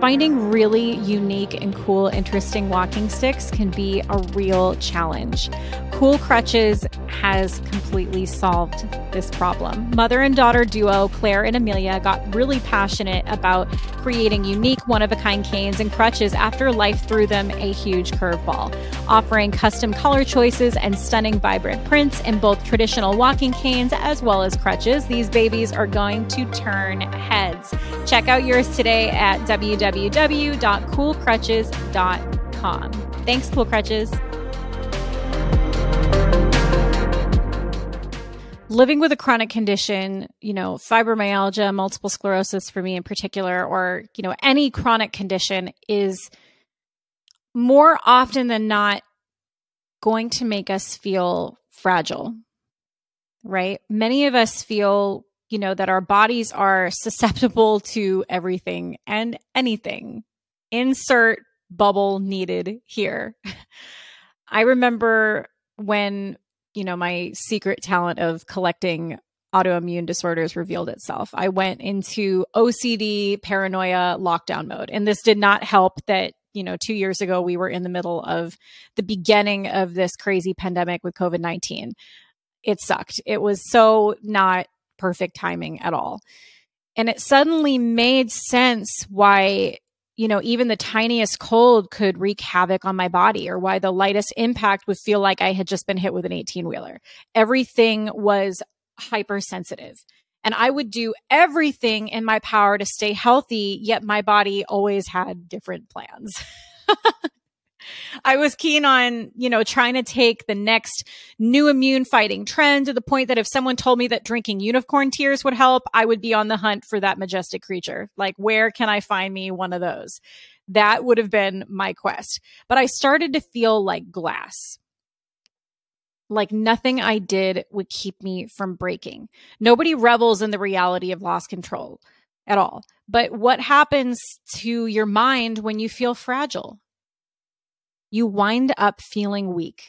Finding really unique and cool, interesting walking sticks can be a real challenge. Cool Crutches has completely solved this problem. Mother and daughter duo Claire and Amelia got really passionate about creating unique, one of a kind canes and crutches after life threw them a huge curveball. Offering custom color choices and stunning, vibrant prints in both traditional walking canes as well as crutches, these babies are going to turn heads. Check out yours today at www.coolcrutches.com. Thanks, Cool Crutches. living with a chronic condition, you know, fibromyalgia, multiple sclerosis for me in particular, or, you know, any chronic condition is more often than not going to make us feel fragile, right? Many of us feel, you know, that our bodies are susceptible to everything and anything. Insert bubble needed here. I remember when you know, my secret talent of collecting autoimmune disorders revealed itself. I went into OCD, paranoia, lockdown mode. And this did not help that, you know, two years ago we were in the middle of the beginning of this crazy pandemic with COVID 19. It sucked. It was so not perfect timing at all. And it suddenly made sense why you know, even the tiniest cold could wreak havoc on my body or why the lightest impact would feel like I had just been hit with an 18 wheeler. Everything was hypersensitive. And I would do everything in my power to stay healthy, yet my body always had different plans. I was keen on, you know, trying to take the next new immune fighting trend to the point that if someone told me that drinking unicorn tears would help, I would be on the hunt for that majestic creature. Like, where can I find me one of those? That would have been my quest. But I started to feel like glass. Like nothing I did would keep me from breaking. Nobody revels in the reality of lost control at all. But what happens to your mind when you feel fragile? You wind up feeling weak.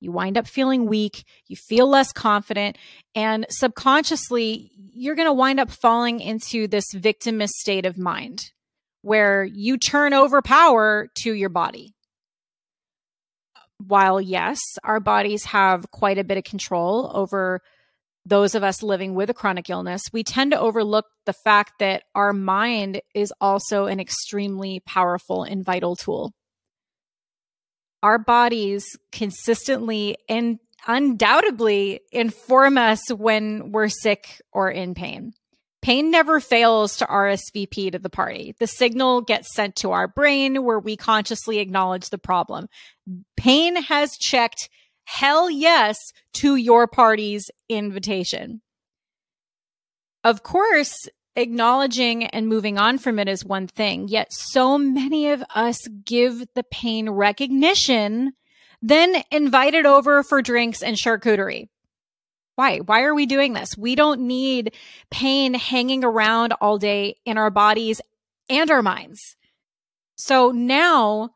You wind up feeling weak. You feel less confident. And subconsciously, you're going to wind up falling into this victimist state of mind where you turn over power to your body. While, yes, our bodies have quite a bit of control over those of us living with a chronic illness, we tend to overlook the fact that our mind is also an extremely powerful and vital tool our bodies consistently and undoubtedly inform us when we're sick or in pain. Pain never fails to RSVP to the party. The signal gets sent to our brain where we consciously acknowledge the problem. Pain has checked hell yes to your party's invitation. Of course, acknowledging and moving on from it is one thing. Yet so many of us give the pain recognition, then invite it over for drinks and charcuterie. Why? Why are we doing this? We don't need pain hanging around all day in our bodies and our minds. So now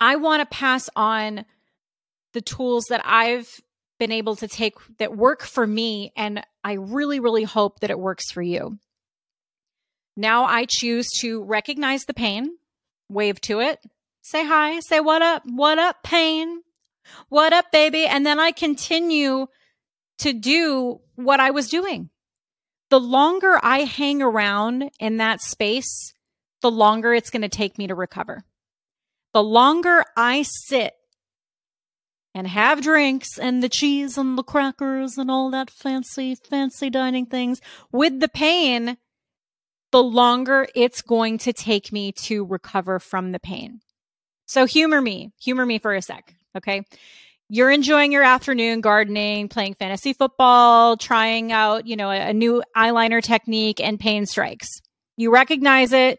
I want to pass on the tools that I've been able to take that work for me. And I really, really hope that it works for you. Now I choose to recognize the pain, wave to it, say hi, say what up, what up, pain, what up, baby. And then I continue to do what I was doing. The longer I hang around in that space, the longer it's going to take me to recover. The longer I sit and have drinks and the cheese and the crackers and all that fancy, fancy dining things with the pain, the longer it's going to take me to recover from the pain. So humor me, humor me for a sec. Okay. You're enjoying your afternoon gardening, playing fantasy football, trying out, you know, a, a new eyeliner technique and pain strikes. You recognize it,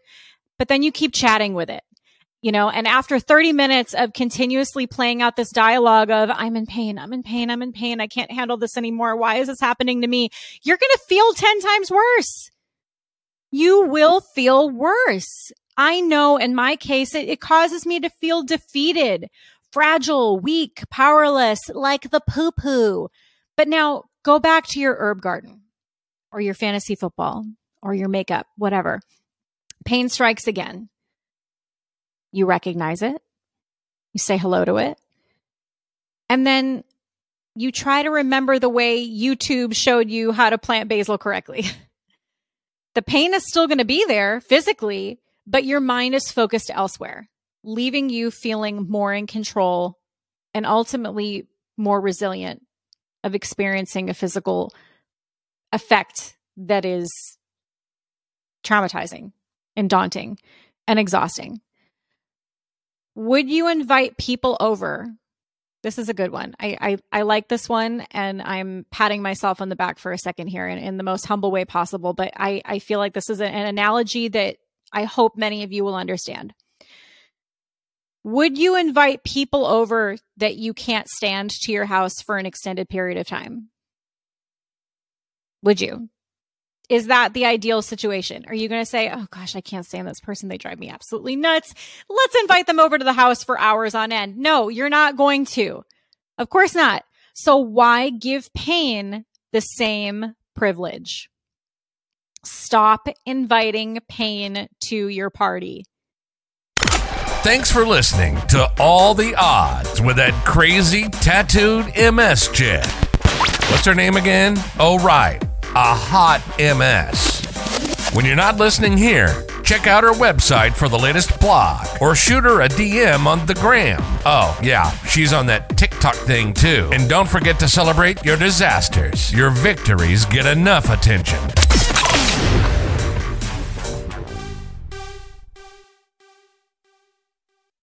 but then you keep chatting with it you know and after 30 minutes of continuously playing out this dialogue of i'm in pain i'm in pain i'm in pain i can't handle this anymore why is this happening to me you're going to feel 10 times worse you will feel worse. I know in my case, it, it causes me to feel defeated, fragile, weak, powerless, like the poo poo. But now go back to your herb garden or your fantasy football or your makeup, whatever. Pain strikes again. you recognize it, you say hello to it, and then you try to remember the way YouTube showed you how to plant basil correctly. the pain is still going to be there physically, but your mind is focused elsewhere, leaving you feeling more in control and ultimately more resilient of experiencing a physical effect that is traumatizing and daunting and exhausting. Would you invite people over this is a good one. I, I, I like this one, and I'm patting myself on the back for a second here in, in the most humble way possible. But I, I feel like this is an analogy that I hope many of you will understand. Would you invite people over that you can't stand to your house for an extended period of time? Would you? Is that the ideal situation? Are you going to say, oh gosh, I can't stand this person. They drive me absolutely nuts. Let's invite them over to the house for hours on end. No, you're not going to. Of course not. So why give pain the same privilege? Stop inviting pain to your party. Thanks for listening to All the Odds with that crazy tattooed MS chick. What's her name again? Oh, right a hot MS. When you're not listening here, check out her website for the latest blog or shoot her a DM on the gram. Oh, yeah, she's on that TikTok thing too. And don't forget to celebrate your disasters. Your victories get enough attention.